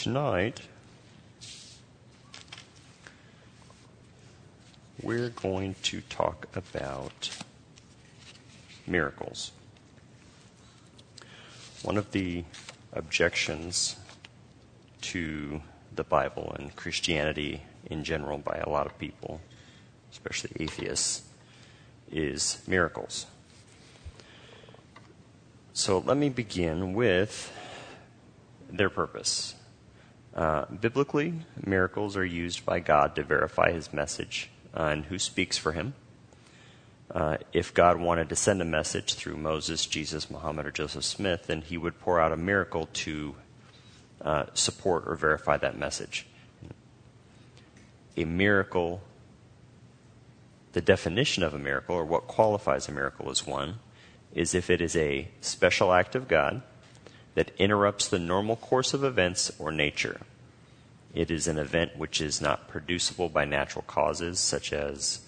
tonight we're going to talk about miracles. One of the objections to the Bible and Christianity in general by a lot of people, especially atheists, is miracles. So let me begin with their purpose. Uh, biblically, miracles are used by God to verify his message uh, and who speaks for him. Uh, if God wanted to send a message through Moses, Jesus, Muhammad, or Joseph Smith, then he would pour out a miracle to uh, support or verify that message. A miracle, the definition of a miracle, or what qualifies a miracle, as one, is if it is a special act of God that interrupts the normal course of events or nature. It is an event which is not producible by natural causes, such as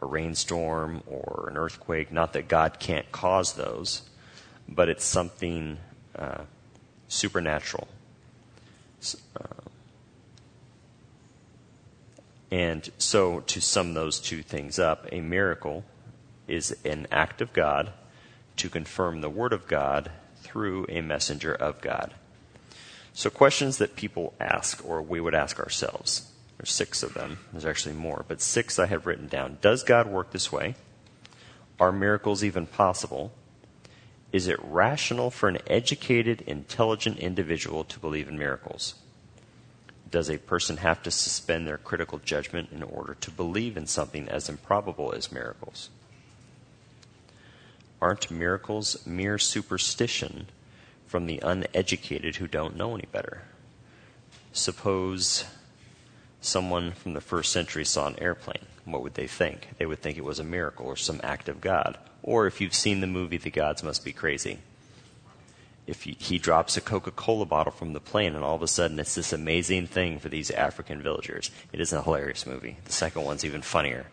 a rainstorm or an earthquake. Not that God can't cause those, but it's something uh, supernatural. Uh, and so, to sum those two things up, a miracle is an act of God to confirm the Word of God through a messenger of God. So, questions that people ask, or we would ask ourselves. There's six of them. There's actually more, but six I have written down. Does God work this way? Are miracles even possible? Is it rational for an educated, intelligent individual to believe in miracles? Does a person have to suspend their critical judgment in order to believe in something as improbable as miracles? Aren't miracles mere superstition from the uneducated who don't know any better? Suppose someone from the first century saw an airplane. What would they think? They would think it was a miracle or some act of God. Or if you've seen the movie The Gods Must Be Crazy, if he, drops a Coca Cola bottle from the plane and all of a sudden it's this amazing thing for these African villagers. It is a hilarious movie. The second one's even funnier.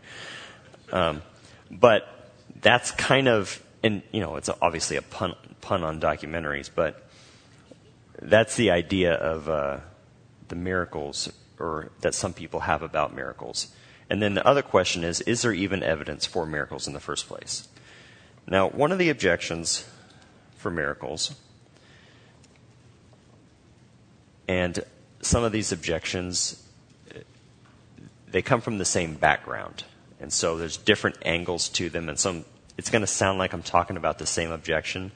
Um, but that's kind of and you know, it's obviously a pun, pun on documentaries, but that's the idea of uh, the miracles, or that some people have about miracles. And then the other question is: Is there even evidence for miracles in the first place? Now, one of the objections for miracles, and some of these objections, they come from the same background. And so there's different angles to them, and some it's going to sound like I'm talking about the same objection,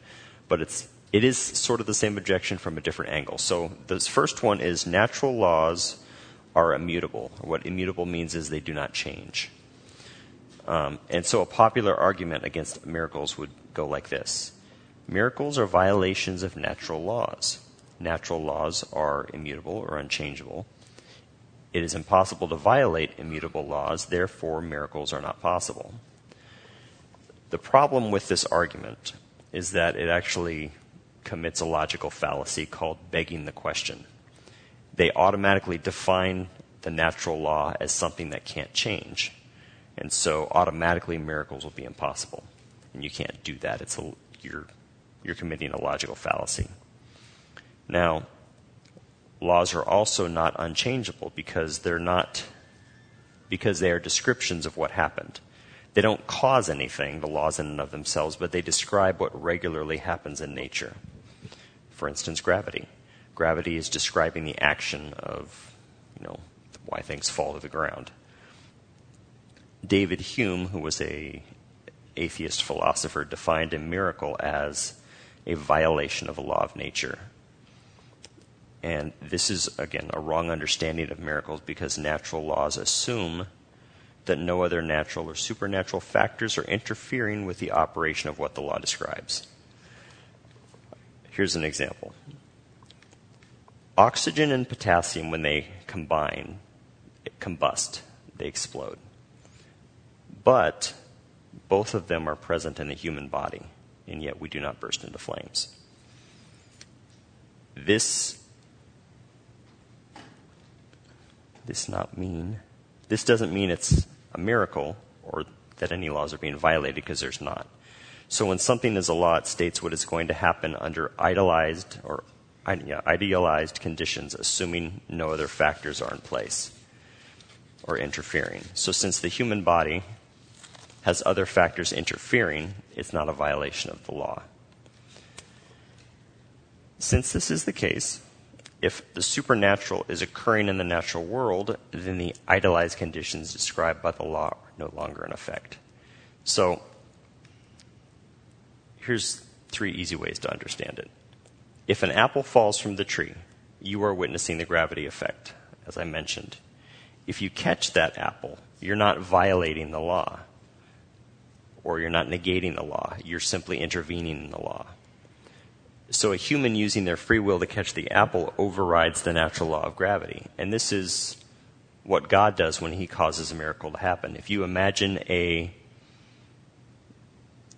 but it's it is sort of the same objection from a different angle. So the first one is natural laws are immutable. What immutable means is they do not change. Um, and so a popular argument against miracles would go like this Miracles are violations of natural laws. Natural laws are immutable or unchangeable. It is impossible to violate immutable laws, therefore, miracles are not possible. The problem with this argument is that it actually commits a logical fallacy called begging the question. They automatically define the natural law as something that can't change. And so automatically miracles will be impossible. And you can't do that. It's a, you're, you're committing a logical fallacy. Now, laws are also not unchangeable because they're not, because they are descriptions of what happened. They don't cause anything, the laws in and of themselves, but they describe what regularly happens in nature. For instance, gravity. Gravity is describing the action of, you know, why things fall to the ground. David Hume, who was a atheist philosopher, defined a miracle as a violation of a law of nature. And this is, again, a wrong understanding of miracles because natural laws assume that no other natural or supernatural factors are interfering with the operation of what the law describes. Here's an example oxygen and potassium, when they combine, combust, they explode. But both of them are present in the human body, and yet we do not burst into flames. This this not mean this doesn't mean it's a miracle or that any laws are being violated because there's not. So when something is a law, it states what is going to happen under idolized or idealized conditions, assuming no other factors are in place or interfering. So, since the human body has other factors interfering, it's not a violation of the law. Since this is the case, if the supernatural is occurring in the natural world, then the idealized conditions described by the law are no longer in effect. So, here's three easy ways to understand it. If an apple falls from the tree, you are witnessing the gravity effect, as I mentioned. If you catch that apple, you're not violating the law, or you're not negating the law, you're simply intervening in the law. So a human using their free will to catch the apple overrides the natural law of gravity. And this is what God does when he causes a miracle to happen. If you imagine a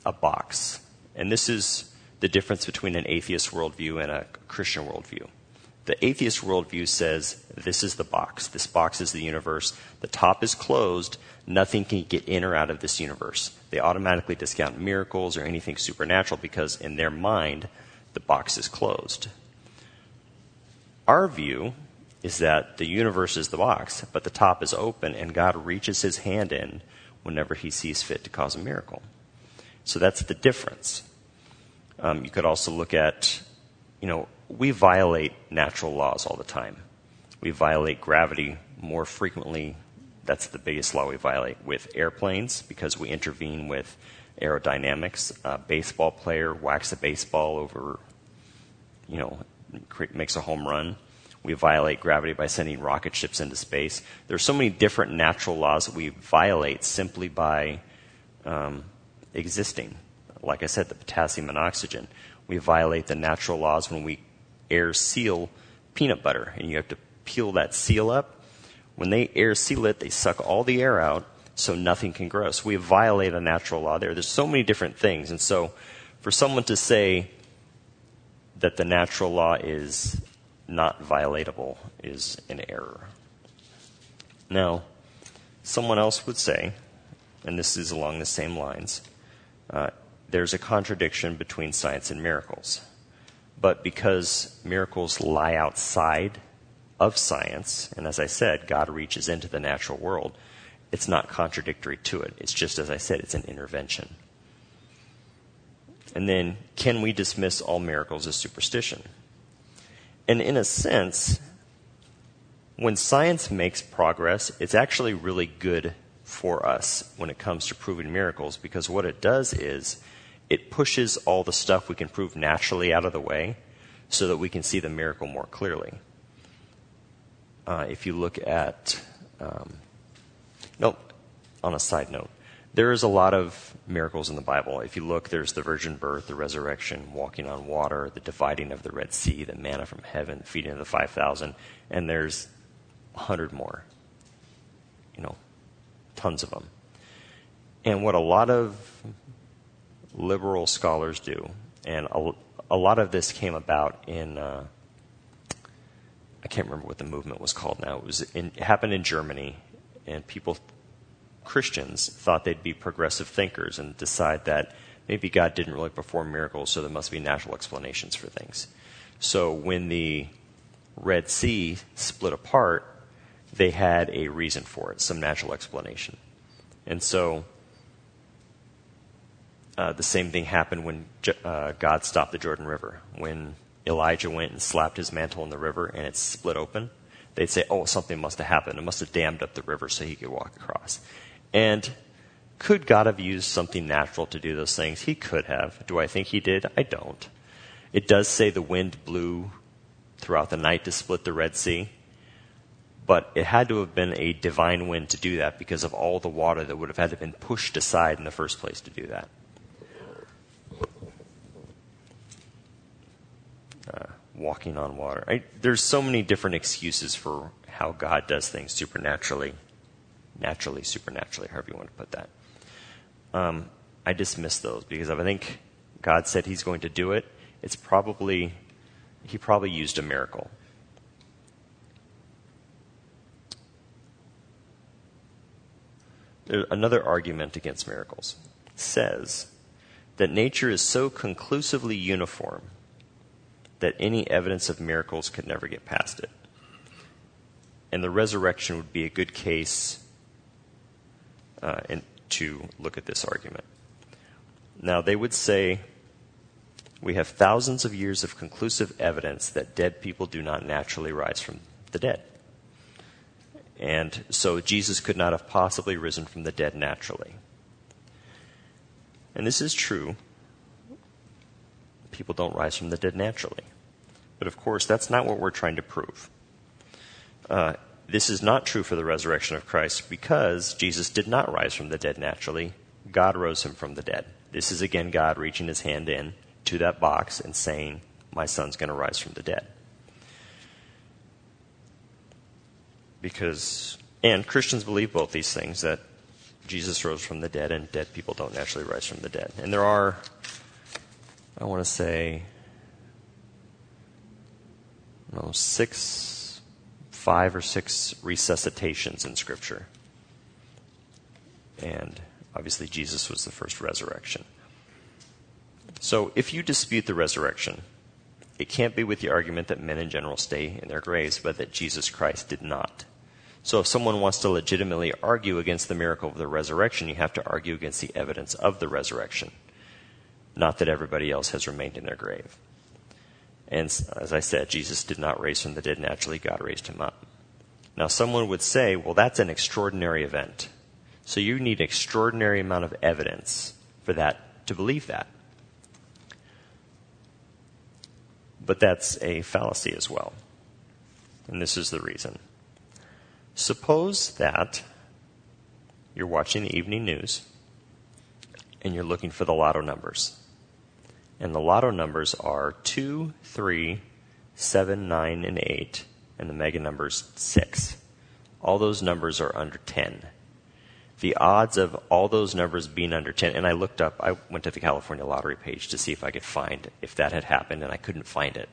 a box, and this is the difference between an atheist worldview and a Christian worldview. The atheist worldview says this is the box. This box is the universe. The top is closed. Nothing can get in or out of this universe. They automatically discount miracles or anything supernatural because, in their mind, the box is closed. Our view is that the universe is the box, but the top is open, and God reaches his hand in whenever he sees fit to cause a miracle. So that's the difference. Um, you could also look at, you know, we violate natural laws all the time. We violate gravity more frequently. That's the biggest law we violate with airplanes because we intervene with aerodynamics. A baseball player whacks a baseball over, you know, makes a home run. We violate gravity by sending rocket ships into space. There are so many different natural laws that we violate simply by um, existing like I said, the potassium and oxygen. We violate the natural laws when we air seal peanut butter, and you have to peel that seal up. When they air seal it, they suck all the air out so nothing can grow. So we violate a natural law there. There's so many different things. And so for someone to say that the natural law is not violatable is an error. Now, someone else would say, and this is along the same lines, uh, there's a contradiction between science and miracles. But because miracles lie outside of science, and as I said, God reaches into the natural world, it's not contradictory to it. It's just, as I said, it's an intervention. And then, can we dismiss all miracles as superstition? And in a sense, when science makes progress, it's actually really good for us when it comes to proving miracles because what it does is it pushes all the stuff we can prove naturally out of the way so that we can see the miracle more clearly. Uh, if you look at, um, no, on a side note, there is a lot of miracles in the Bible. If you look, there's the virgin birth, the resurrection, walking on water, the dividing of the Red Sea, the manna from heaven, the feeding of the 5,000, and there's a hundred more. You know, tons of them. And what a lot of liberal scholars do. And a, a lot of this came about in, uh, I can't remember what the movement was called now. It, was in, it happened in Germany, and people, Christians, thought they'd be progressive thinkers and decide that maybe God didn't really perform miracles, so there must be natural explanations for things. So when the Red Sea split apart, they had a reason for it, some natural explanation. And so uh, the same thing happened when uh, God stopped the Jordan River. When Elijah went and slapped his mantle in the river and it split open, they'd say, oh, something must have happened. It must have dammed up the river so he could walk across. And could God have used something natural to do those things? He could have. Do I think he did? I don't. It does say the wind blew throughout the night to split the Red Sea, but it had to have been a divine wind to do that because of all the water that would have had to have been pushed aside in the first place to do that. Uh, walking on water. I, there's so many different excuses for how God does things supernaturally, naturally, supernaturally, however you want to put that. Um, I dismiss those because if I think God said He's going to do it, it's probably He probably used a miracle. Another argument against miracles says that nature is so conclusively uniform that any evidence of miracles could never get past it. And the resurrection would be a good case uh, in, to look at this argument. Now, they would say we have thousands of years of conclusive evidence that dead people do not naturally rise from the dead. And so Jesus could not have possibly risen from the dead naturally. And this is true. People don't rise from the dead naturally. But of course, that's not what we're trying to prove. Uh, this is not true for the resurrection of Christ because Jesus did not rise from the dead naturally. God rose him from the dead. This is again God reaching his hand in to that box and saying, My son's going to rise from the dead. Because, and Christians believe both these things that Jesus rose from the dead and dead people don't naturally rise from the dead. And there are, I want to say, six, five or six resuscitations in Scripture. And obviously, Jesus was the first resurrection. So if you dispute the resurrection, it can't be with the argument that men in general stay in their graves, but that Jesus Christ did not. So if someone wants to legitimately argue against the miracle of the resurrection, you have to argue against the evidence of the resurrection, not that everybody else has remained in their grave. And as I said, Jesus did not raise from the dead naturally, God raised him up. Now, someone would say, well, that's an extraordinary event. So you need an extraordinary amount of evidence for that to believe that. But that's a fallacy as well. And this is the reason. Suppose that you're watching the evening news and you're looking for the lotto numbers. And the lotto numbers are 2, 3, 7, 9, and 8, and the mega numbers 6. All those numbers are under 10 the odds of all those numbers being under 10, and I looked up, I went to the California lottery page to see if I could find if that had happened, and I couldn't find it.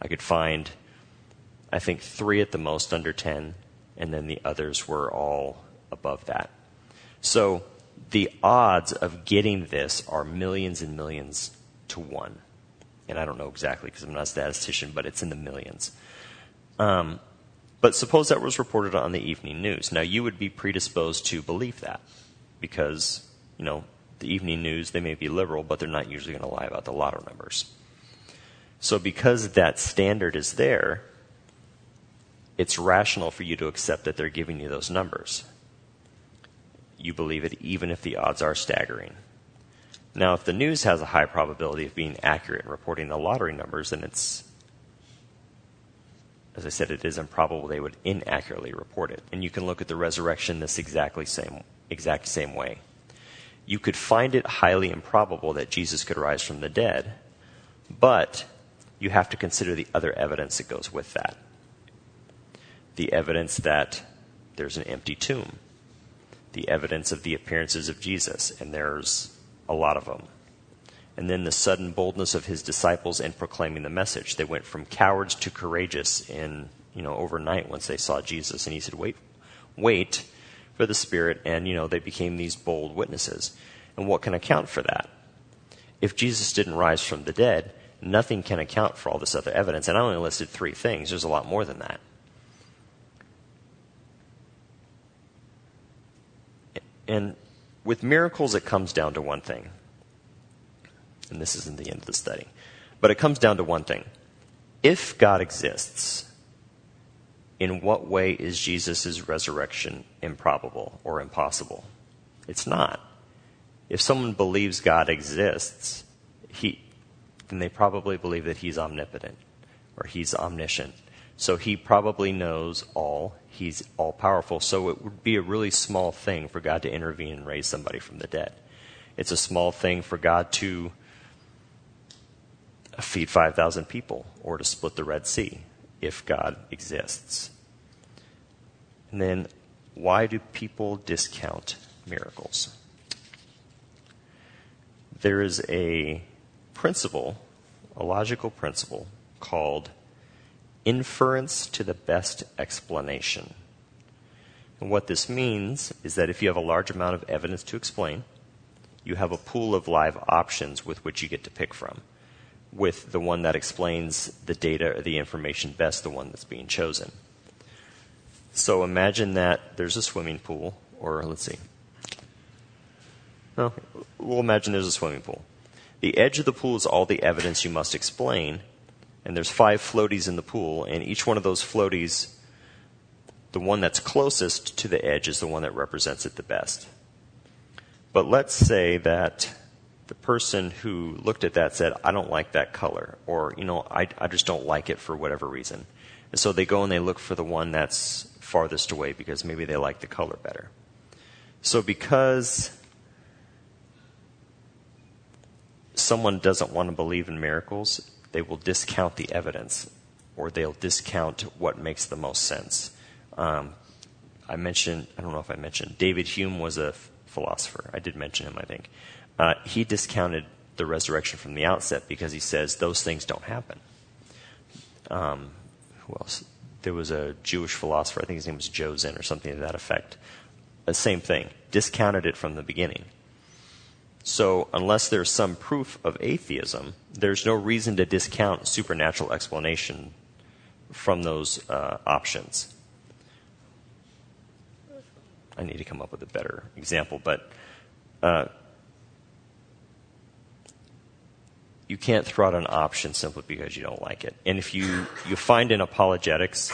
I could find, I think, three at the most under 10, and then the others were all above that. So the odds of getting this are millions and millions to one. And I don't know exactly because I'm not a statistician, but it's in the millions. Um, but suppose that was reported on the evening news. Now, you would be predisposed to believe that because, you know, the evening news, they may be liberal, but they're not usually going to lie about the lotto numbers. So, because that standard is there, it's rational for you to accept that they're giving you those numbers. You believe it even if the odds are staggering. Now, if the news has a high probability of being accurate in reporting the lottery numbers, then it's as I said, it is improbable they would inaccurately report it. And you can look at the resurrection this exactly same, exact same way. You could find it highly improbable that Jesus could rise from the dead, but you have to consider the other evidence that goes with that. The evidence that there's an empty tomb, the evidence of the appearances of Jesus, and there's a lot of them and then the sudden boldness of his disciples in proclaiming the message. They went from cowards to courageous in, you know, overnight once they saw Jesus. And he said, wait, wait for the Spirit. And, you know, they became these bold witnesses. And what can account for that? If Jesus didn't rise from the dead, nothing can account for all this other evidence. And I only listed three things. There's a lot more than that. And with miracles, it comes down to one thing and this isn't the end of the study. But it comes down to one thing. If God exists, in what way is Jesus' resurrection improbable or impossible? It's not. If someone believes God exists, he, then they probably believe that he's omnipotent or he's omniscient. So he probably knows all. He's all powerful. So it would be a really small thing for God to intervene and raise somebody from the dead. It's a small thing for God to feed 5,000 people or to split the Red Sea if God exists. And then, why do people discount miracles? There is a principle, a logical principle, called inference to the best explanation. And what this means is that if you have a large amount of evidence to explain, you have a pool of live options with which you get to pick from with the one that explains the data or the information best, the one that's being chosen. So imagine that there's a swimming pool, or let's see. No, we'll imagine there's a swimming pool. The edge of the pool is all the evidence you must explain, and there's five floaties in the pool, and each one of those floaties, the one that's closest to the edge is the one that represents it the best. But let's say that the person who looked at that said, I don't like that color, or, you know, I, I just don't like it for whatever reason. And so they go and they look for the one that's farthest away because maybe they like the color better. So because someone doesn't want to believe in miracles, they will discount the evidence or they'll discount what makes the most sense. Um, I mentioned, I don't know if I mentioned, David Hume was a philosopher. I did mention him, I think. Uh, he discounted the resurrection from the outset because he says those things don't happen. Um, who else? There was a Jewish philosopher, I think his name was Joseph or something to that effect. The same thing, discounted it from the beginning. So, unless there's some proof of atheism, there's no reason to discount supernatural explanation from those uh, options. I need to come up with a better example, but uh, you can't throw out an option simply because you don't like it. And if you, you find in apologetics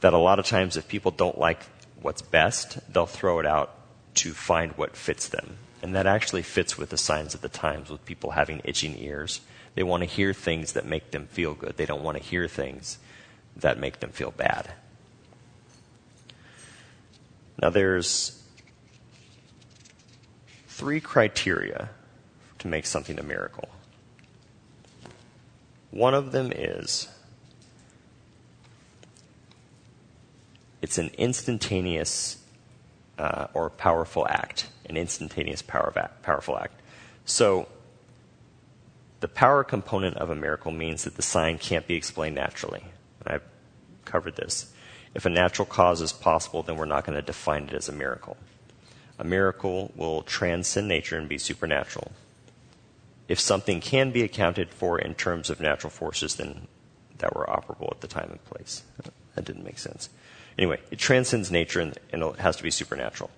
that a lot of times if people don't like what's best, they'll throw it out to find what fits them. And that actually fits with the signs of the times, with people having itching ears. They want to hear things that make them feel good. They don't want to hear things that make them feel bad. Now, there's three criteria to make something a miracle. One of them is it's an instantaneous uh, or powerful act, an instantaneous power act, powerful act. So, the power component of a miracle means that the sign can't be explained naturally. I've covered this. If a natural cause is possible, then we're not going to define it as a miracle. A miracle will transcend nature and be supernatural. If something can be accounted for in terms of natural forces, then that were operable at the time and place. That didn't make sense. Anyway, it transcends nature and, and it has to be supernatural.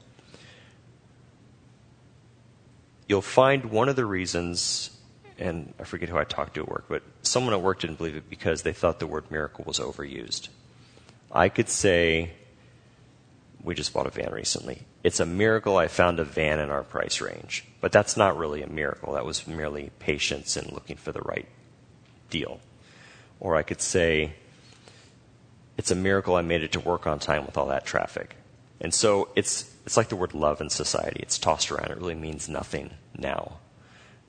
You'll find one of the reasons, and I forget who I talked to at work, but someone at work didn't believe it because they thought the word miracle was overused. I could say, we just bought a van recently. It's a miracle I found a van in our price range. But that's not really a miracle. That was merely patience and looking for the right deal. Or I could say, it's a miracle I made it to work on time with all that traffic. And so it's, it's like the word love in society. It's tossed around. It really means nothing now.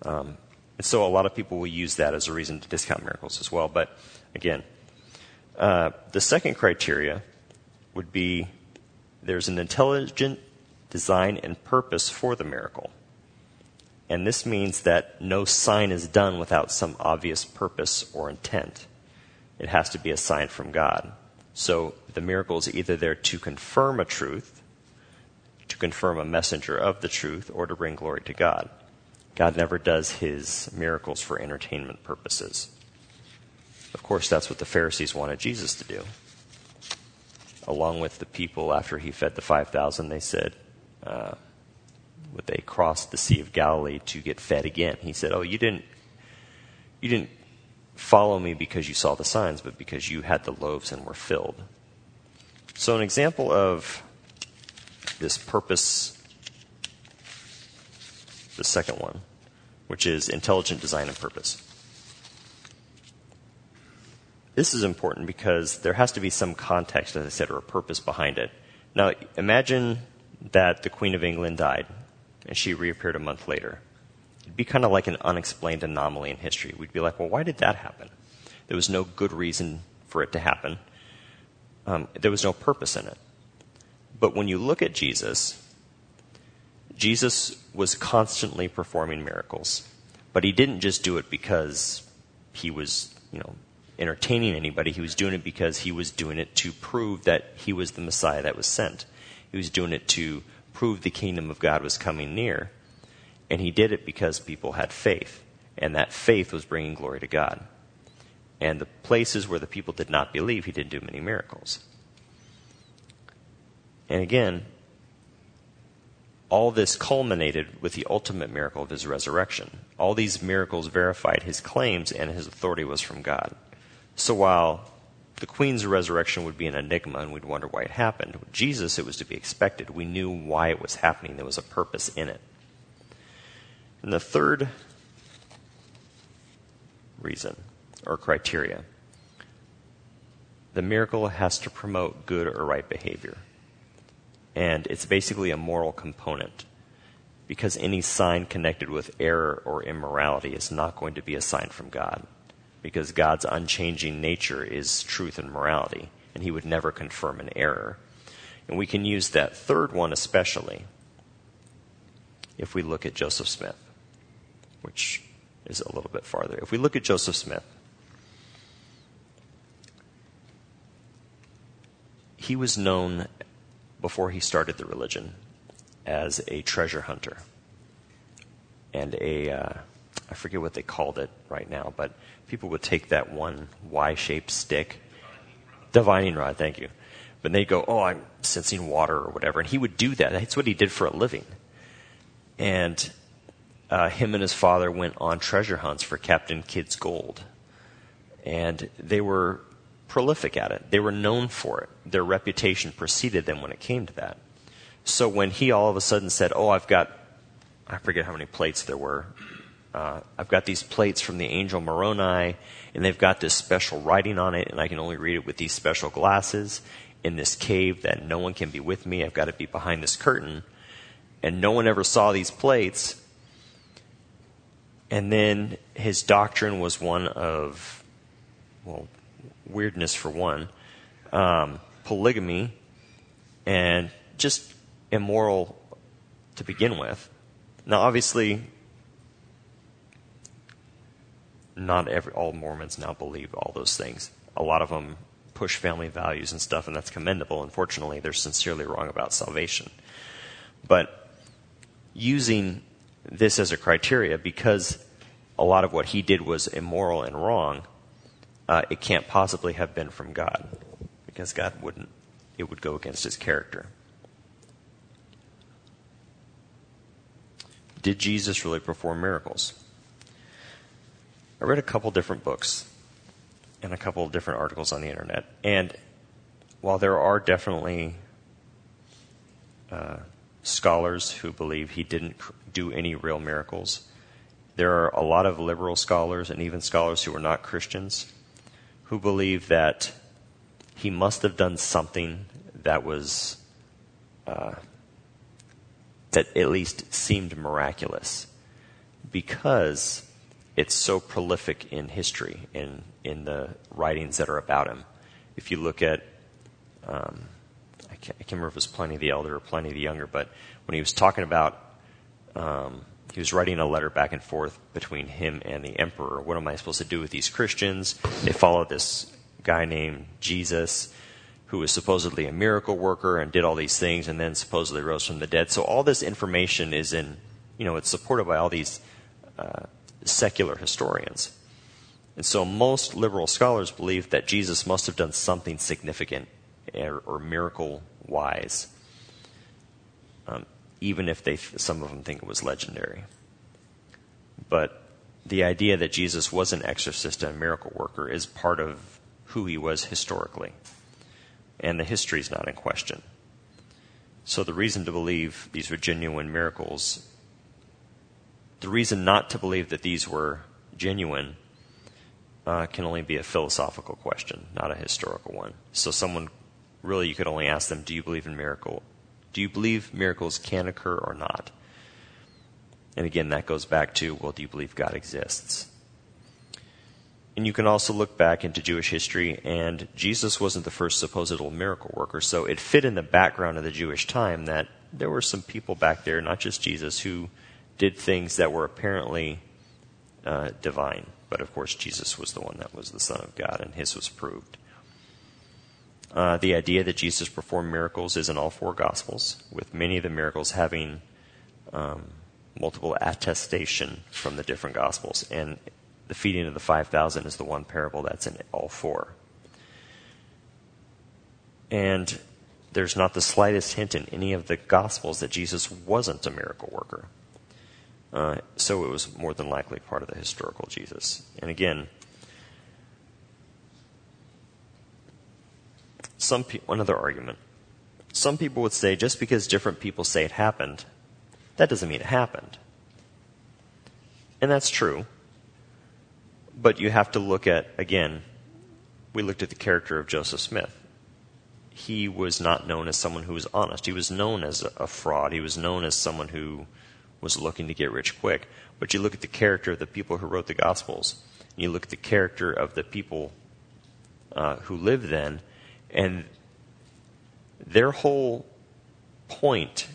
Um, and so a lot of people will use that as a reason to discount miracles as well. But again, uh, the second criteria would be there's an intelligent design and purpose for the miracle. And this means that no sign is done without some obvious purpose or intent. It has to be a sign from God. So the miracle is either there to confirm a truth, to confirm a messenger of the truth, or to bring glory to God. God never does his miracles for entertainment purposes. Of course, that's what the Pharisees wanted Jesus to do. Along with the people, after he fed the 5,000, they said, uh, would they crossed the Sea of Galilee to get fed again. He said, Oh, you didn't, you didn't follow me because you saw the signs, but because you had the loaves and were filled. So, an example of this purpose, the second one, which is intelligent design and purpose. This is important because there has to be some context, as I said, or a purpose behind it. Now, imagine that the Queen of England died and she reappeared a month later. It'd be kind of like an unexplained anomaly in history. We'd be like, well, why did that happen? There was no good reason for it to happen, um, there was no purpose in it. But when you look at Jesus, Jesus was constantly performing miracles. But he didn't just do it because he was, you know, entertaining anybody. He was doing it because he was doing it to prove that he was the Messiah that was sent. He was doing it to prove the kingdom of God was coming near. And he did it because people had faith. And that faith was bringing glory to God. And the places where the people did not believe, he didn't do many miracles. And again, all this culminated with the ultimate miracle of his resurrection. All these miracles verified his claims and his authority was from God. So while the queen's resurrection would be an enigma and we'd wonder why it happened, with Jesus, it was to be expected. We knew why it was happening, there was a purpose in it. And the third reason or criteria the miracle has to promote good or right behavior and it's basically a moral component because any sign connected with error or immorality is not going to be a sign from God because God's unchanging nature is truth and morality and he would never confirm an error. And we can use that third one especially if we look at Joseph Smith, which is a little bit farther. If we look at Joseph Smith, he was known before he started the religion as a treasure hunter and a uh, I forget what they called it right now, but people would take that one Y-shaped stick, divining rod. Thank you. But they'd go, "Oh, I'm sensing water or whatever," and he would do that. That's what he did for a living. And uh, him and his father went on treasure hunts for Captain Kidd's gold, and they were prolific at it. They were known for it. Their reputation preceded them when it came to that. So when he all of a sudden said, Oh, I've got, I forget how many plates there were. Uh, I've got these plates from the angel Moroni, and they've got this special writing on it, and I can only read it with these special glasses in this cave that no one can be with me. I've got to be behind this curtain. And no one ever saw these plates. And then his doctrine was one of, well, weirdness for one, um, polygamy, and just immoral to begin with. Now, obviously, not every all Mormons now believe all those things. A lot of them push family values and stuff, and that's commendable. Unfortunately, they're sincerely wrong about salvation. But using this as a criteria, because a lot of what he did was immoral and wrong, uh, it can't possibly have been from God because God wouldn't, it would go against his character. Did Jesus really perform miracles? I read a couple different books and a couple of different articles on the internet. And while there are definitely uh, scholars who believe he didn't do any real miracles, there are a lot of liberal scholars and even scholars who are not Christians who believe that he must have done something that was uh, that at least seemed miraculous because it's so prolific in history in in the writings that are about him. If you look at um, I, can't, I, can't, remember if it was Pliny the Elder or Pliny the Younger, but when he was talking about um, he was writing a letter back and forth between him and the emperor. What am I supposed to do with these Christians? They follow this guy named Jesus, who was supposedly a miracle worker and did all these things, and then supposedly rose from the dead. So all this information is in, you know, it's supported by all these uh, secular historians. And so most liberal scholars believe that Jesus must have done something significant or, or miracle wise. Um, even if they, some of them think it was legendary. But the idea that Jesus was an exorcist and a miracle worker is part of who he was historically. And the history is not in question. So the reason to believe these were genuine miracles, the reason not to believe that these were genuine uh, can only be a philosophical question, not a historical one. So someone really you could only ask them, do you believe in miracle do you believe miracles can occur or not? And again, that goes back to well, do you believe God exists? And you can also look back into Jewish history, and Jesus wasn't the first supposed miracle worker, so it fit in the background of the Jewish time that there were some people back there, not just Jesus, who did things that were apparently uh, divine. But of course, Jesus was the one that was the Son of God, and his was proved. Uh, the idea that Jesus performed miracles is in all four Gospels, with many of the miracles having um, multiple attestation from the different Gospels. And the feeding of the 5,000 is the one parable that's in all four. And there's not the slightest hint in any of the Gospels that Jesus wasn't a miracle worker. Uh, so it was more than likely part of the historical Jesus. And again, some pe- one other argument. Some people would say just because different people say it happened, that doesn't mean it happened. And that's true. But you have to look at, again, we looked at the character of Joseph Smith. He was not known as someone who was honest. He was known as a fraud. He was known as someone who was looking to get rich quick. But you look at the character of the people who wrote the Gospels, and you look at the character of the people uh, who lived then, and their whole point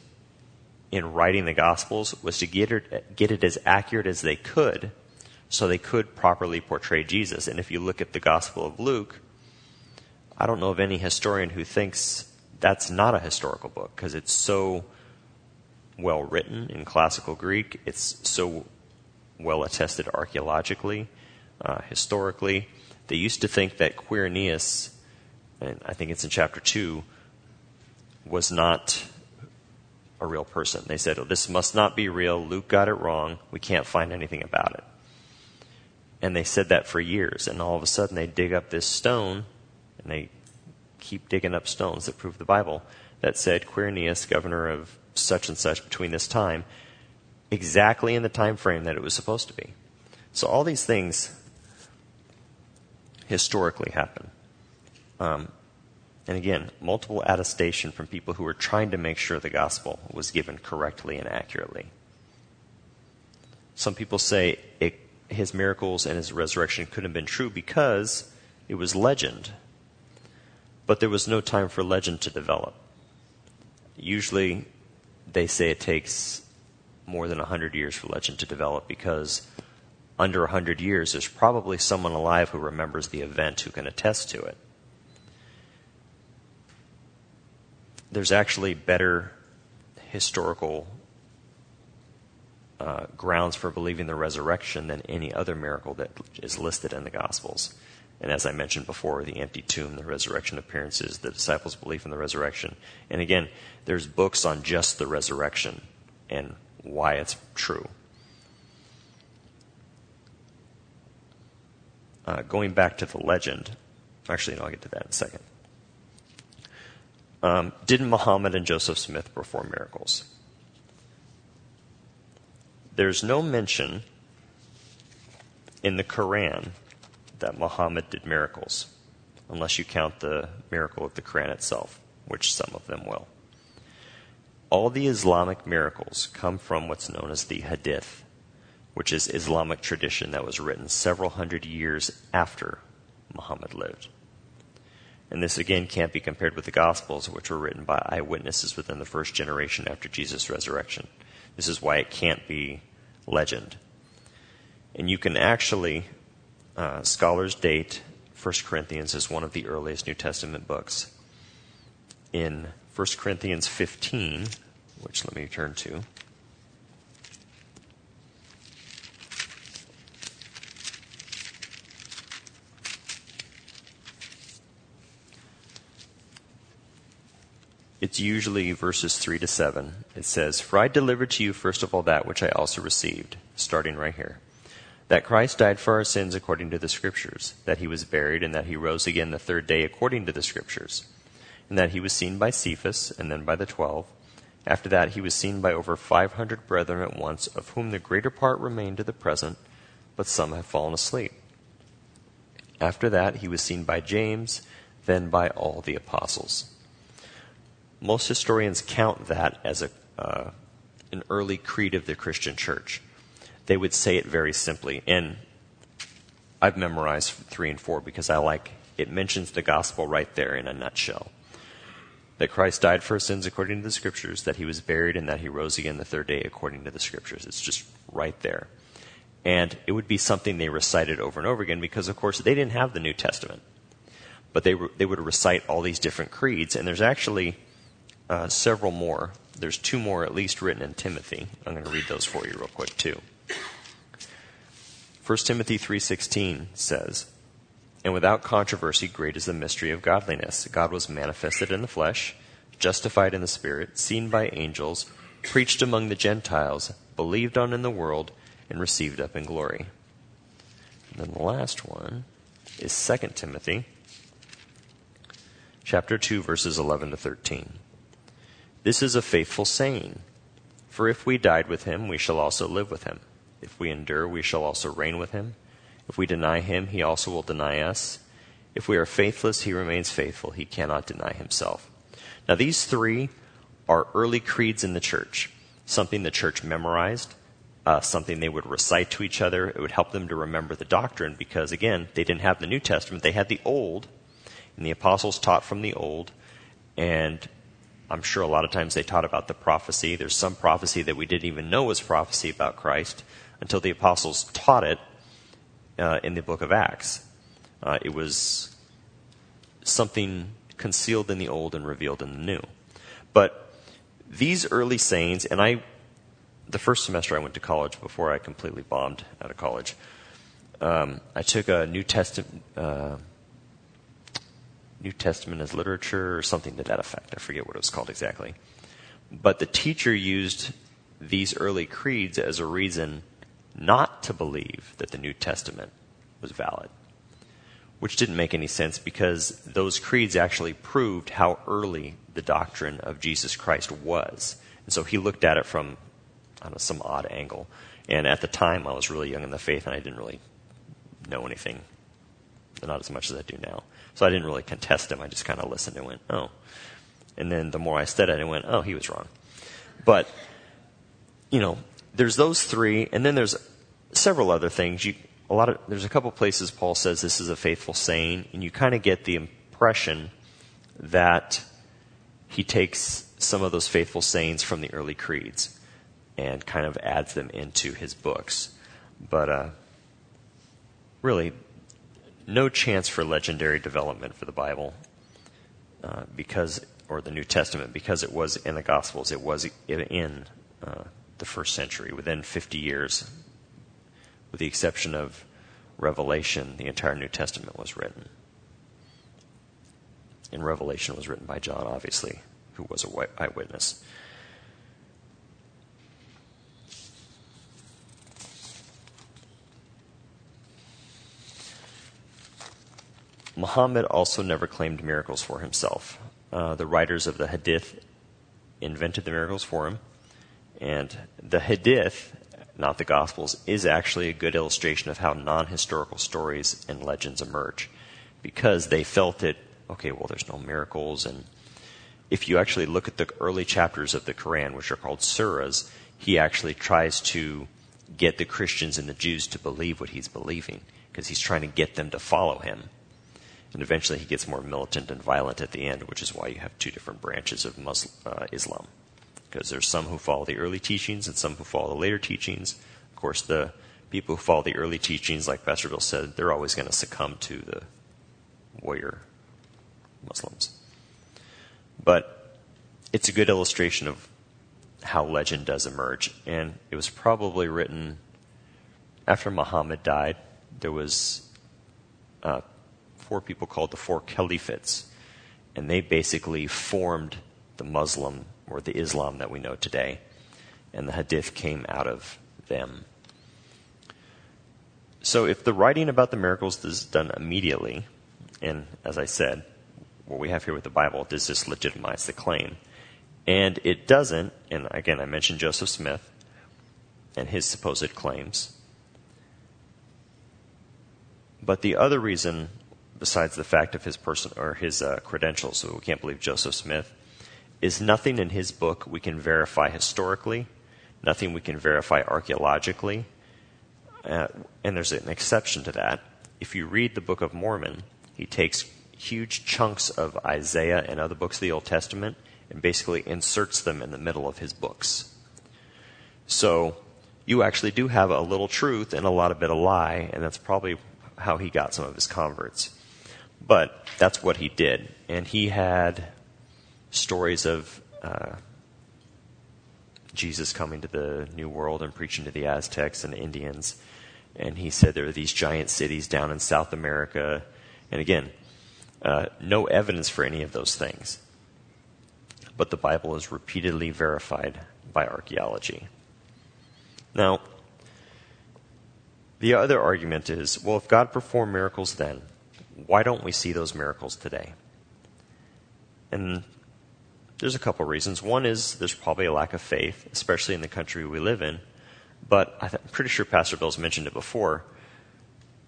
in writing the Gospels was to get it, get it as accurate as they could so they could properly portray Jesus. And if you look at the Gospel of Luke, I don't know of any historian who thinks that's not a historical book because it's so well written in classical Greek. It's so well attested archaeologically, uh, historically. They used to think that Quirinius, and I think it's in chapter 2, was not a real person. They said, oh, this must not be real. Luke got it wrong. We can't find anything about it. And they said that for years. And all of a sudden, they dig up this stone, and they keep digging up stones that prove the Bible, that said Quirinius, governor of such and such between this time, exactly in the time frame that it was supposed to be. So all these things historically happen. Um, and again, multiple attestation from people who were trying to make sure the gospel was given correctly and accurately. Some people say it, his miracles and his resurrection couldn't have been true because it was legend. But there was no time for legend to develop. Usually, they say it takes more than 100 years for legend to develop because under 100 years, there's probably someone alive who remembers the event who can attest to it. There's actually better historical uh, grounds for believing the resurrection than any other miracle that is listed in the Gospels. And as I mentioned before, the empty tomb, the resurrection appearances, the disciples' belief in the resurrection. And again, there's books on just the resurrection and why it's true. Uh, going back to the legend, actually, no, I'll get to that in a second um, did Muhammad and Joseph Smith perform miracles? There's no mention in the Quran that Muhammad did miracles, unless you count the miracle of the Quran itself, which some of them will. All the Islamic miracles come from what's known as the Hadith, which is Islamic tradition that was written several hundred years after Muhammad lived. And this again can't be compared with the Gospels, which were written by eyewitnesses within the first generation after Jesus' resurrection. This is why it can't be legend. And you can actually, uh, scholars date 1 Corinthians as one of the earliest New Testament books. In 1 Corinthians 15, which let me turn to. It's usually verses 3 to 7. It says, For I delivered to you first of all that which I also received, starting right here. That Christ died for our sins according to the Scriptures, that he was buried, and that he rose again the third day according to the Scriptures, and that he was seen by Cephas, and then by the twelve. After that, he was seen by over 500 brethren at once, of whom the greater part remain to the present, but some have fallen asleep. After that, he was seen by James, then by all the apostles. Most historians count that as a, uh, an early creed of the Christian church. They would say it very simply. And I've memorized three and four because I like it mentions the gospel right there in a nutshell. That Christ died for our sins according to the scriptures, that he was buried, and that he rose again the third day according to the scriptures. It's just right there. And it would be something they recited over and over again because, of course, they didn't have the New Testament. But they, they would recite all these different creeds. And there's actually uh, several more. There's two more at least written in Timothy. I'm going to read those for you real quick too. 1 Timothy 3:16 says, "And without controversy great is the mystery of godliness. God was manifested in the flesh, justified in the spirit, seen by angels, preached among the Gentiles, believed on in the world, and received up in glory." And then the last one is 2 Timothy chapter 2 verses 11 to 13. This is a faithful saying, for if we died with him, we shall also live with him. If we endure, we shall also reign with him. If we deny him, he also will deny us. If we are faithless, he remains faithful. He cannot deny himself. Now, these three are early creeds in the church, something the church memorized, uh, something they would recite to each other. It would help them to remember the doctrine because, again, they didn't have the New Testament. They had the Old, and the apostles taught from the Old. And I'm sure a lot of times they taught about the prophecy. There's some prophecy that we didn't even know was prophecy about Christ until the apostles taught it uh, in the book of Acts. Uh, it was something concealed in the old and revealed in the new. But these early sayings, and I the first semester I went to college before I completely bombed out of college, um, I took a New Testament. Uh, New Testament as literature or something to that effect. I forget what it was called exactly. But the teacher used these early creeds as a reason not to believe that the New Testament was valid, which didn't make any sense because those creeds actually proved how early the doctrine of Jesus Christ was. And so he looked at it from I don't know, some odd angle. And at the time, I was really young in the faith, and I didn't really know anything, not as much as I do now. So I didn't really contest him. I just kind of listened and went, oh. And then the more I studied, I went, oh, he was wrong. But, you know, there's those three, and then there's several other things. You, a lot of, there's a couple places Paul says this is a faithful saying, and you kind of get the impression that he takes some of those faithful sayings from the early creeds and kind of adds them into his books. But uh, really, no chance for legendary development for the Bible uh, because, or the New Testament, because it was in the Gospels. It was in uh, the first century, within 50 years, with the exception of Revelation, the entire New Testament was written. And Revelation was written by John, obviously, who was a eyewitness. Muhammad also never claimed miracles for himself. Uh, the writers of the Hadith invented the miracles for him. And the Hadith, not the Gospels, is actually a good illustration of how non historical stories and legends emerge. Because they felt it, okay, well, there's no miracles. And if you actually look at the early chapters of the Quran, which are called surahs, he actually tries to get the Christians and the Jews to believe what he's believing because he's trying to get them to follow him. And eventually he gets more militant and violent at the end, which is why you have two different branches of Muslim, uh, Islam. Because there's some who follow the early teachings and some who follow the later teachings. Of course, the people who follow the early teachings, like Pastor Bill said, they're always going to succumb to the warrior Muslims. But it's a good illustration of how legend does emerge. And it was probably written after Muhammad died. There was uh, four people called the four caliphates. And they basically formed the Muslim or the Islam that we know today. And the hadith came out of them. So if the writing about the miracles is done immediately, and as I said, what we have here with the Bible, does this legitimize the claim? And it doesn't, and again, I mentioned Joseph Smith and his supposed claims. But the other reason besides the fact of his person or his uh, credentials, so we can't believe Joseph Smith, is nothing in his book we can verify historically, nothing we can verify archaeologically, uh, and there's an exception to that. If you read the Book of Mormon, he takes huge chunks of Isaiah and other books of the Old Testament and basically inserts them in the middle of his books. So you actually do have a little truth and a lot of bit of lie, and that's probably how he got some of his converts. But that's what he did. And he had stories of uh, Jesus coming to the New World and preaching to the Aztecs and the Indians. And he said there are these giant cities down in South America. And again, uh, no evidence for any of those things. But the Bible is repeatedly verified by archaeology. Now, the other argument is well, if God performed miracles then, why don't we see those miracles today? And there's a couple reasons. One is there's probably a lack of faith, especially in the country we live in. But I'm pretty sure Pastor Bill's mentioned it before.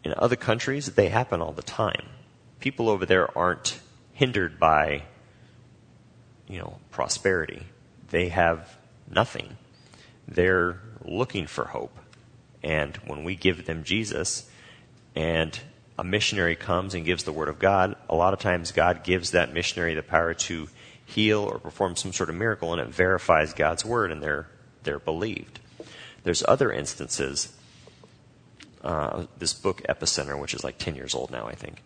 In other countries, they happen all the time. People over there aren't hindered by, you know, prosperity. They have nothing. They're looking for hope. And when we give them Jesus and a missionary comes and gives the word of God, a lot of times God gives that missionary the power to heal or perform some sort of miracle, and it verifies God's word, and they're they're believed. There's other instances. Uh, this book Epicenter, which is like 10 years old now, I think,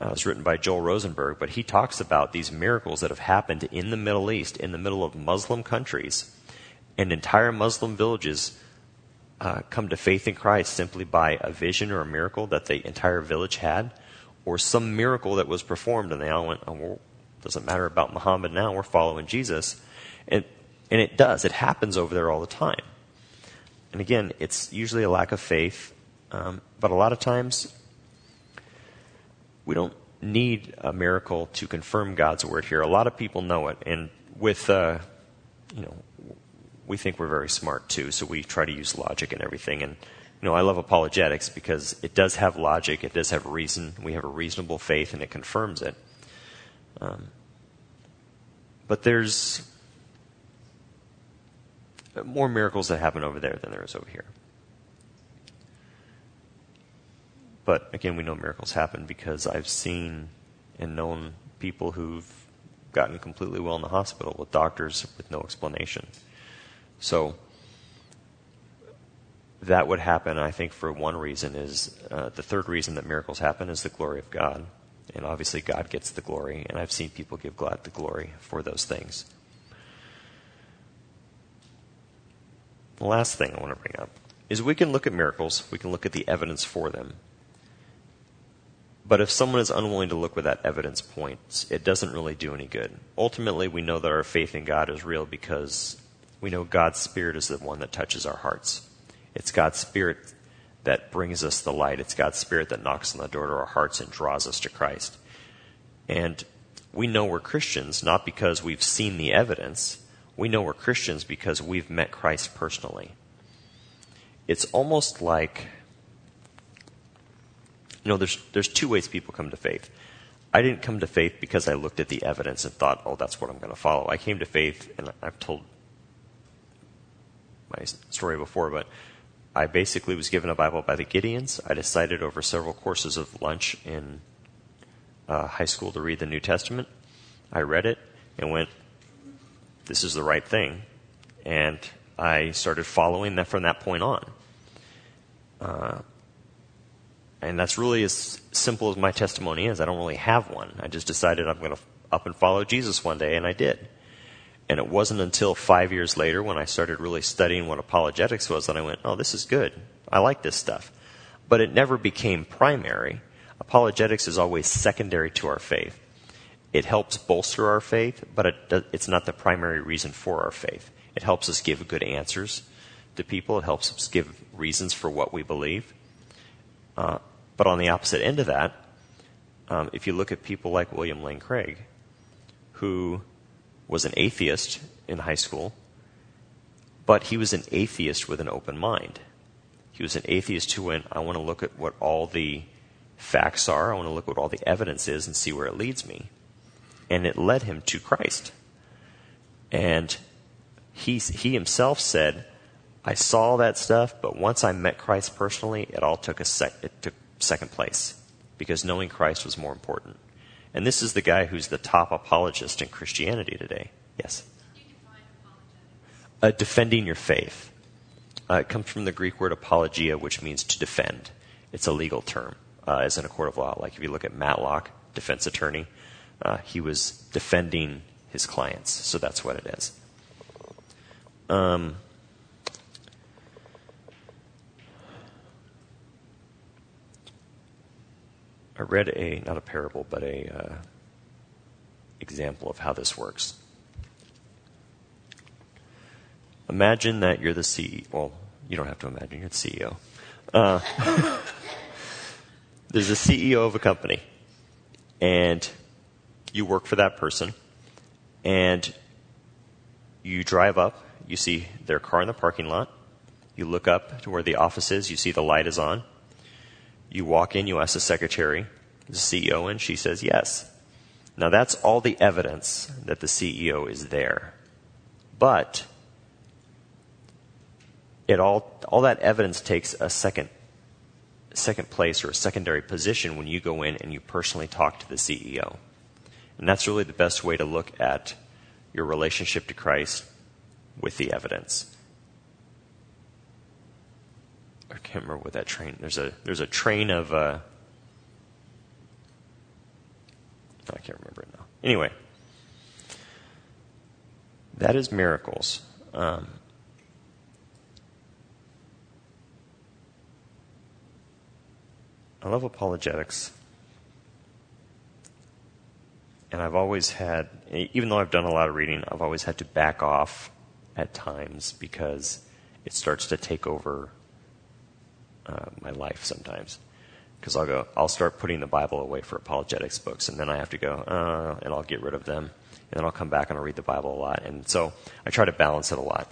uh, was written by Joel Rosenberg, but he talks about these miracles that have happened in the Middle East, in the middle of Muslim countries, and entire Muslim villages uh, come to faith in Christ simply by a vision or a miracle that the entire village had, or some miracle that was performed, and they all went, oh, well, doesn't matter about Muhammad now. We're following Jesus. And, and it does. It happens over there all the time. And again, it's usually a lack of faith. Um, but a lot of times, we don't need a miracle to confirm God's word here. A lot of people know it. And with, uh, you know, we think we're very smart too. So we try to use logic and everything. And, you know, I love apologetics because it does have logic. It does have reason. We have a reasonable faith and it confirms it. Um, but there's more miracles that happen over there than there is over here. But again, we know miracles happen because I've seen and known people who've gotten completely well in the hospital with doctors with no explanation. So that would happen, I think, for one reason is uh, the third reason that miracles happen is the glory of God. And obviously, God gets the glory, and I've seen people give God the glory for those things. The last thing I want to bring up is we can look at miracles, we can look at the evidence for them. But if someone is unwilling to look where that evidence points, it doesn't really do any good. Ultimately, we know that our faith in God is real because we know God's Spirit is the one that touches our hearts. It's God's Spirit that brings us the light. It's God's Spirit that knocks on the door to our hearts and draws us to Christ. And we know we're Christians not because we've seen the evidence. We know we're Christians because we've met Christ personally. It's almost like, you know, there's, there's two ways people come to faith. I didn't come to faith because I looked at the evidence and thought, oh, that's what I'm going to follow. I came to faith, and I've told my story before, but I basically was given a Bible by the Gideons. I decided over several courses of lunch in uh, high school to read the New Testament. I read it and went, this is the right thing. And I started following that from that point on. Uh, and that's really as simple as my testimony is. I don't really have one. I just decided I'm going to up and follow Jesus one day, and I did. And it wasn't until five years later when I started really studying what apologetics was that I went, oh, this is good. I like this stuff. But it never became primary. Apologetics is always secondary to our faith. It helps bolster our faith, but it it's not the primary reason for our faith. It helps us give good answers to people. It helps us give reasons for what we believe. Uh, but on the opposite end of that, um, if you look at people like William Lane Craig, who was an atheist in high school, but he was an atheist with an open mind. He was an atheist who went, I want to look at what all the facts are, I want to look at what all the evidence is and see where it leads me. And it led him to Christ. And he, he himself said, I saw that stuff, but once I met Christ personally, it all took a sec- it took second place because knowing Christ was more important. And this is the guy who's the top apologist in Christianity today. Yes? Uh, defending your faith. Uh, it comes from the Greek word apologia, which means to defend. It's a legal term, uh, as in a court of law. Like if you look at Matlock, defense attorney, uh, he was defending his clients. So that's what it is. Um, I read a not a parable, but a uh, example of how this works. Imagine that you're the CEO. Well, you don't have to imagine you're the CEO. Uh, there's a CEO of a company, and you work for that person, and you drive up, you see their car in the parking lot, you look up to where the office is, you see the light is on, you walk in, you ask the secretary, the CEO, and she says yes. Now that's all the evidence that the CEO is there. But it all, all that evidence takes a second, second place or a secondary position when you go in and you personally talk to the CEO. And that's really the best way to look at your relationship to Christ with the evidence. I can't remember what that train. There's a there's a train of. Uh, I can't remember it now. Anyway, that is miracles. Um, I love apologetics. And I've always had, even though I've done a lot of reading, I've always had to back off at times because it starts to take over uh, my life sometimes. Because I'll go, I'll start putting the Bible away for apologetics books, and then I have to go, uh, and I'll get rid of them, and then I'll come back and I'll read the Bible a lot. And so I try to balance it a lot.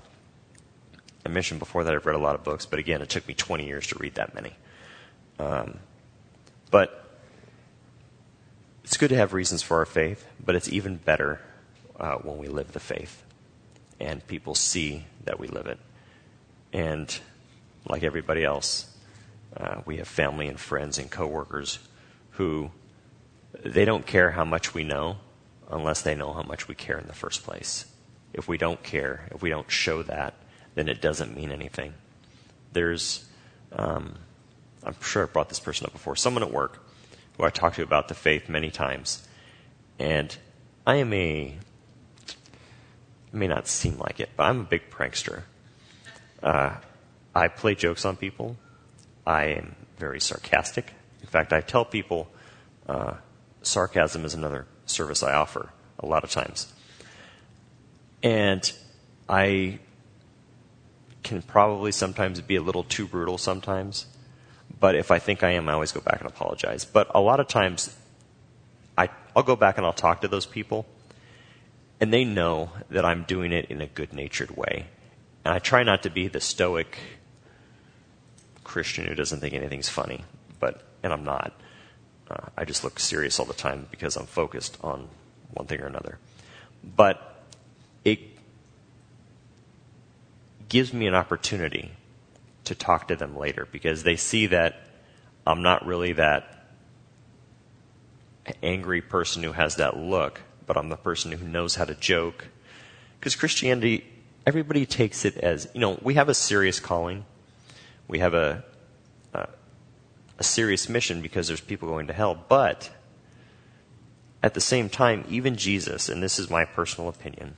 I mentioned before that I've read a lot of books, but again, it took me 20 years to read that many. Um, but it's good to have reasons for our faith, but it's even better uh, when we live the faith and people see that we live it. And like everybody else, uh, we have family and friends and coworkers who they don't care how much we know unless they know how much we care in the first place. If we don't care, if we don't show that, then it doesn't mean anything. There's um, I'm sure I've brought this person up before, someone at work who I talked to about the faith many times. And I am a, it may not seem like it, but I'm a big prankster. Uh, I play jokes on people. I am very sarcastic. In fact, I tell people uh, sarcasm is another service I offer a lot of times. And I can probably sometimes be a little too brutal sometimes. But if I think I am, I always go back and apologize. But a lot of times, I, I'll go back and I'll talk to those people, and they know that I'm doing it in a good natured way. And I try not to be the stoic Christian who doesn't think anything's funny, but, and I'm not. Uh, I just look serious all the time because I'm focused on one thing or another. But it gives me an opportunity to talk to them later because they see that I'm not really that angry person who has that look, but I'm the person who knows how to joke. Because Christianity, everybody takes it as, you know, we have a serious calling. We have a, a, a serious mission because there's people going to hell. But at the same time, even Jesus, and this is my personal opinion,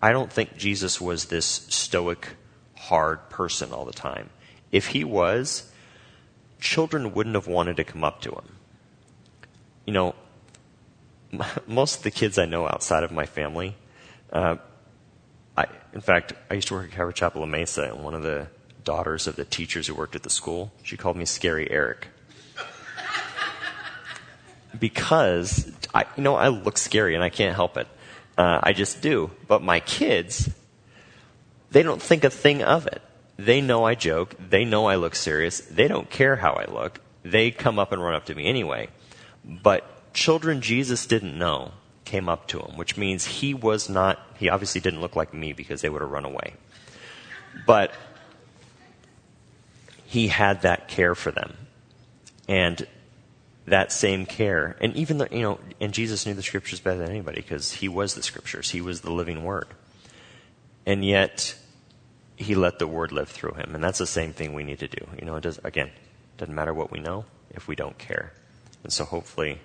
I don't think Jesus was this stoic, hard person all the time. If he was, children wouldn't have wanted to come up to him. You know, most of the kids I know outside of my family, uh, I, in fact, I used to work at Calvary Chapel of Mesa, and one of the daughters of the teachers who worked at the school, she called me Scary Eric. because, I, you know, I look scary and I can't help it. Uh, I just do. But my kids, they don't think a thing of it. They know I joke. They know I look serious. They don't care how I look. They come up and run up to me anyway. But children Jesus didn't know came up to him, which means he was not, he obviously didn't look like me because they would have run away. But he had that care for them. And that same care. And even though, you know, and Jesus knew the scriptures better than anybody because he was the scriptures. He was the living word. And yet, he let the word live through him. And that's the same thing we need to do. You know, it does, again, doesn't matter what we know if we don't care. And so hopefully,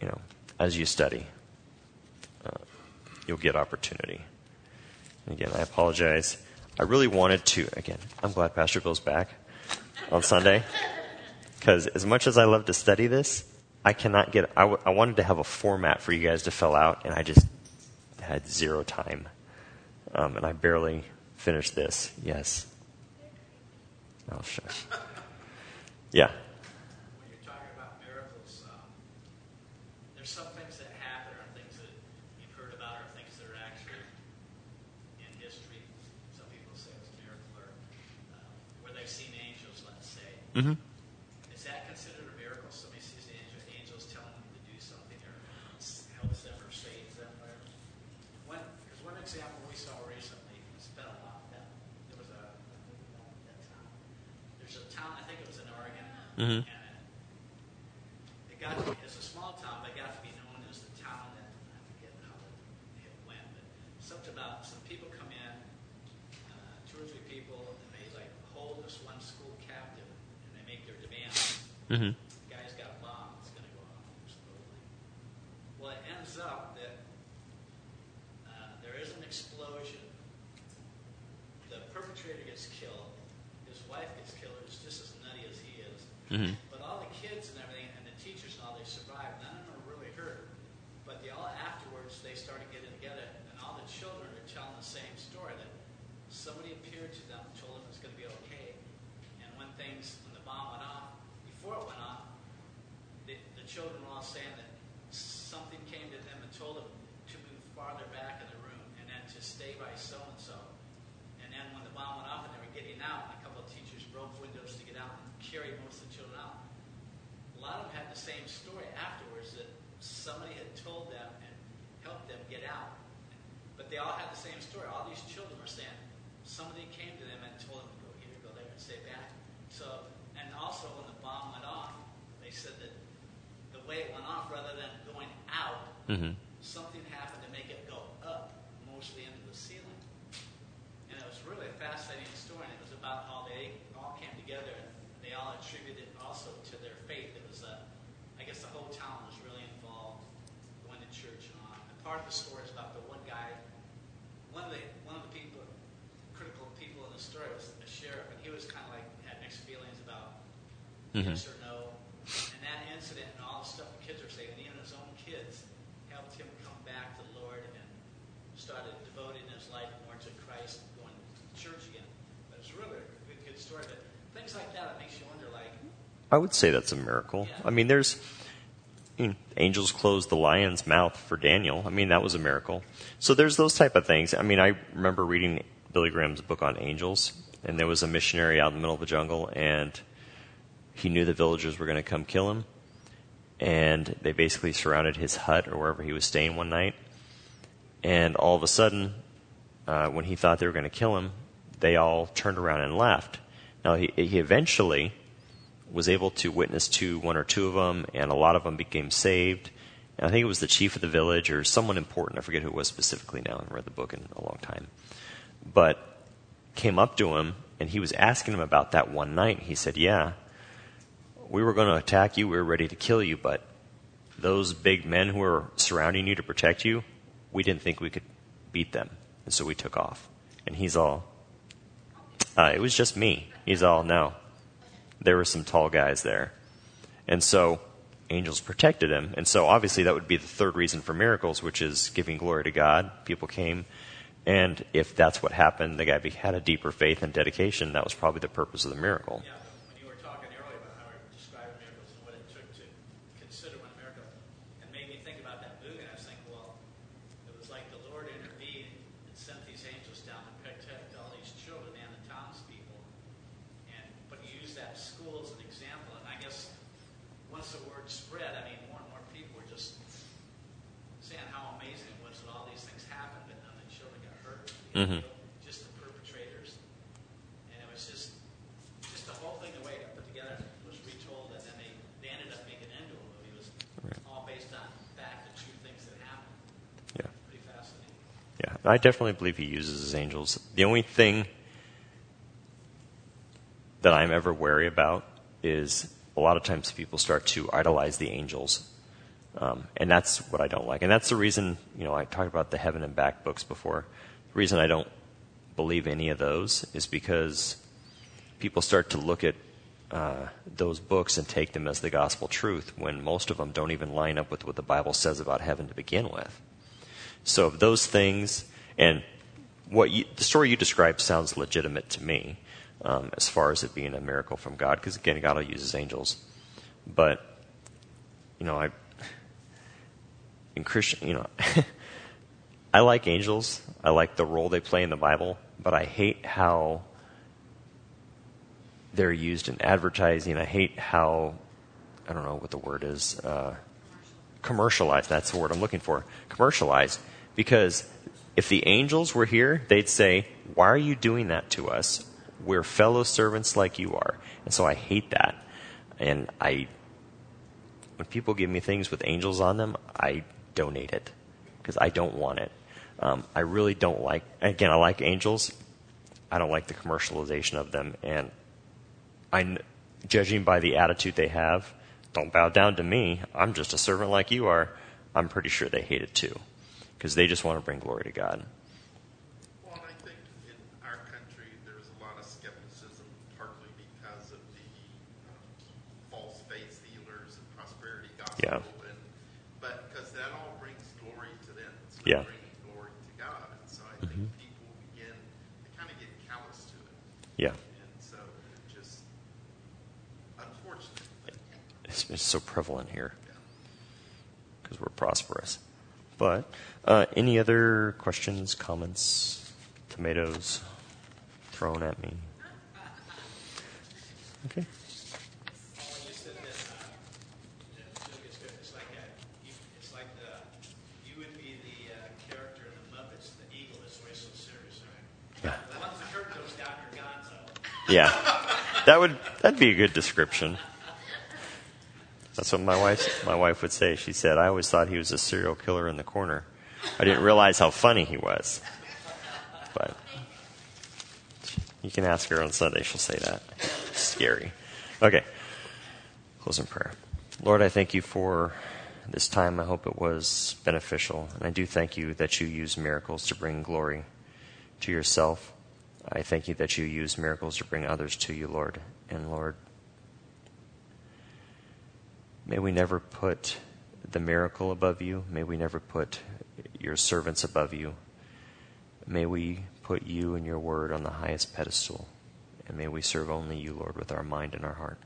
you know, as you study, uh, you'll get opportunity. Again, I apologize. I really wanted to, again, I'm glad Pastor Bill's back on Sunday. Because as much as I love to study this, I cannot get, I, w- I wanted to have a format for you guys to fill out, and I just had zero time. Um, and I barely finished this. Yes. Oh, shush. Yeah. When you're talking about miracles, um, there's some things that happen or things that you've heard about or things that are actually in history. Some people say it's a miracle or uh, where they've seen angels, let's say. Mm-hmm. Is that considered a miracle? Somebody sees the angel, angels telling them to do something or helps them or saves them, whatever. One, there's one example we saw recently. It's been a while. That, there was a, that town. There's a town, I think it was in Oregon. Mhm. And it got to be, it's a small town, but it got to be known as the town that, I forget how it, it went, but something about some people come in, uh, two or three people, and they like hold this one school captive, and they make their demands. Mm-hmm. The guy's got a bomb that's going to go off, supposedly. Well, it ends up that uh, there is an explosion. The perpetrator gets killed. His wife gets killed. Who's just as nutty as he is. Mm-hmm. But all the kids and everything, and the teachers and all, they survived. None of them are really hurt. But they all afterwards, they started getting together, and all the children are telling the same story that somebody appeared to them, and told them it's going to be okay. And when things, when the bomb went off, before it went off, the, the children were all saying that something came to them and told them to move farther back in the room and then to stay by so and so. And then when the bomb went off and they were getting out, a couple of teachers broke windows to get out and carried most of the children out. A lot of them had the same story afterwards that somebody had told them get out. But they all had the same story. All these children were saying somebody came to them and told them to go here, go there, and stay back. So, and also when the bomb went off, they said that the way it went off, rather than going out, Mm-hmm. something happened to make it go up, mostly into the ceiling. And it was really a fascinating story. And it was about how they all came together and they all attributed also to their faith. It was, uh, I guess, the whole town was really involved, going to church and on. And part of the story is about the one guy, one of the one of the people, critical people in the story was a sheriff, and he was kind of like had mixed feelings about Mhm. yes or no. And that incident and all the stuff the kids are saying, and even his own kids, helped him come back to the Lord and started devoting his life more to Christ, going to church again. But it's really a good, good story. But things like that, it makes you wonder, like, I would say that's a miracle. I mean, there's angels closed the lion's mouth for Daniel. I mean, that was a miracle. So there's those type of things. I mean, I remember reading Billy Graham's book on angels, and there was a missionary out in the middle of the jungle, and he knew the villagers were going to come kill him, and they basically surrounded his hut or wherever he was staying one night, and all of a sudden, uh, when he thought they were going to kill him, they all turned around and left. Now he, he eventually was able to witness to one or two of them, and a lot of them became saved. And I think it was the chief of the village or someone important. I forget who it was specifically now. I haven't read the book in a long time. But came up to him, and he was asking him about that one night. He said, Yeah, we were going to attack you. We were ready to kill you, but those big men who were surrounding you to protect you, we didn't think we could beat them. And so we took off. And he's all, uh, it was just me. He's all, no. There were some tall guys there. And so angels protected him. And so obviously that would be the third reason for miracles, which is giving glory to God. People came. And if that's what happened, the guy had a deeper faith and dedication. That was probably the purpose of the miracle. yeah, when you were talking earlier about how we described miracles and what it took to consider one miracle, it made me think about that movie, and I was thinking, well, it was like the Lord intervened and sent these angels down to protect all these children and the townspeople. And but you use that school as an example, and I guess once the word spread, I mean, more and more people were just saying how amazing it was that all these things happened, but none of the children got hurt. Mhm. Just the perpetrators. And it was just, just the whole thing, the way it put together was retold, and then they, they ended up making it into a movie. It was Right. all based on fact and true things that happened. Yeah. Pretty fascinating. Yeah, I definitely believe he uses his angels. The only thing that I'm ever wary about is a lot of times people start to idolize the angels Um, and that's what I don't like. And that's the reason, you know, I talked about the heaven and back books before. The reason I don't believe any of those is because people start to look at uh, those books and take them as the gospel truth when most of them don't even line up with what the Bible says about heaven to begin with. So if those things and what you, the story you described sounds legitimate to me um, as far as it being a miracle from God, because again, God will use His angels. But you know, I in Christian, you know, I like angels. I like the role they play in the Bible, but I hate how they're used in advertising. I hate how I don't know what the word is. Uh, commercialized. That's the word I'm looking for. Commercialized, because if the angels were here, they'd say, "Why are you doing that to us? We're fellow servants like you are." And so I hate that. And I, when people give me things with angels on them, I donate it because I don't want it. Um, I really don't like. Again, I like angels. I don't like the commercialization of them, and I, judging by the attitude they have, don't bow down to me. I'm just a servant like you are. I'm pretty sure they hate it too, because they just want to bring glory to God. Well, I think in our country there's a lot of skepticism, partly because of the uh, false faith healers and prosperity gospel, Yeah. and but because that all brings glory to them, it's Yeah. bringing glory to God, and so I think people begin to kind of get callous to it, Yeah, and so it just unfortunate. It's, it's so prevalent here because we're prosperous. But uh, any other questions, comments, tomatoes thrown at me? Okay. You said that, that Julius, it's like a, it's like the, you would be the character in the Muppets, the eagle that's always so serious. Yeah. Once the curtain goes down, you're gonzo. Yeah, that would that'd be a good description. That's what my wife my wife would say. She said, "I always thought he was a serial killer in the corner. I didn't realize how funny he was." But you can ask her on Sunday; she'll say that. Scary. Okay, Closing prayer. Lord, I thank you for this time. I hope it was beneficial, and I do thank you that you use miracles to bring glory to yourself. I thank you that you use miracles to bring others to you, Lord. And Lord, may we never put the miracle above you. May we never put your servants above you. May we put you and your word on the highest pedestal. And may we serve only you, Lord, with our mind and our heart.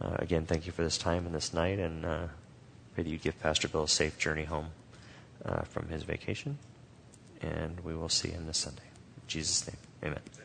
Uh, again, thank you for this time and this night, and uh, pray that you give Pastor Bill a safe journey home uh, from his vacation. And we will see him this Sunday. In Jesus' name, amen.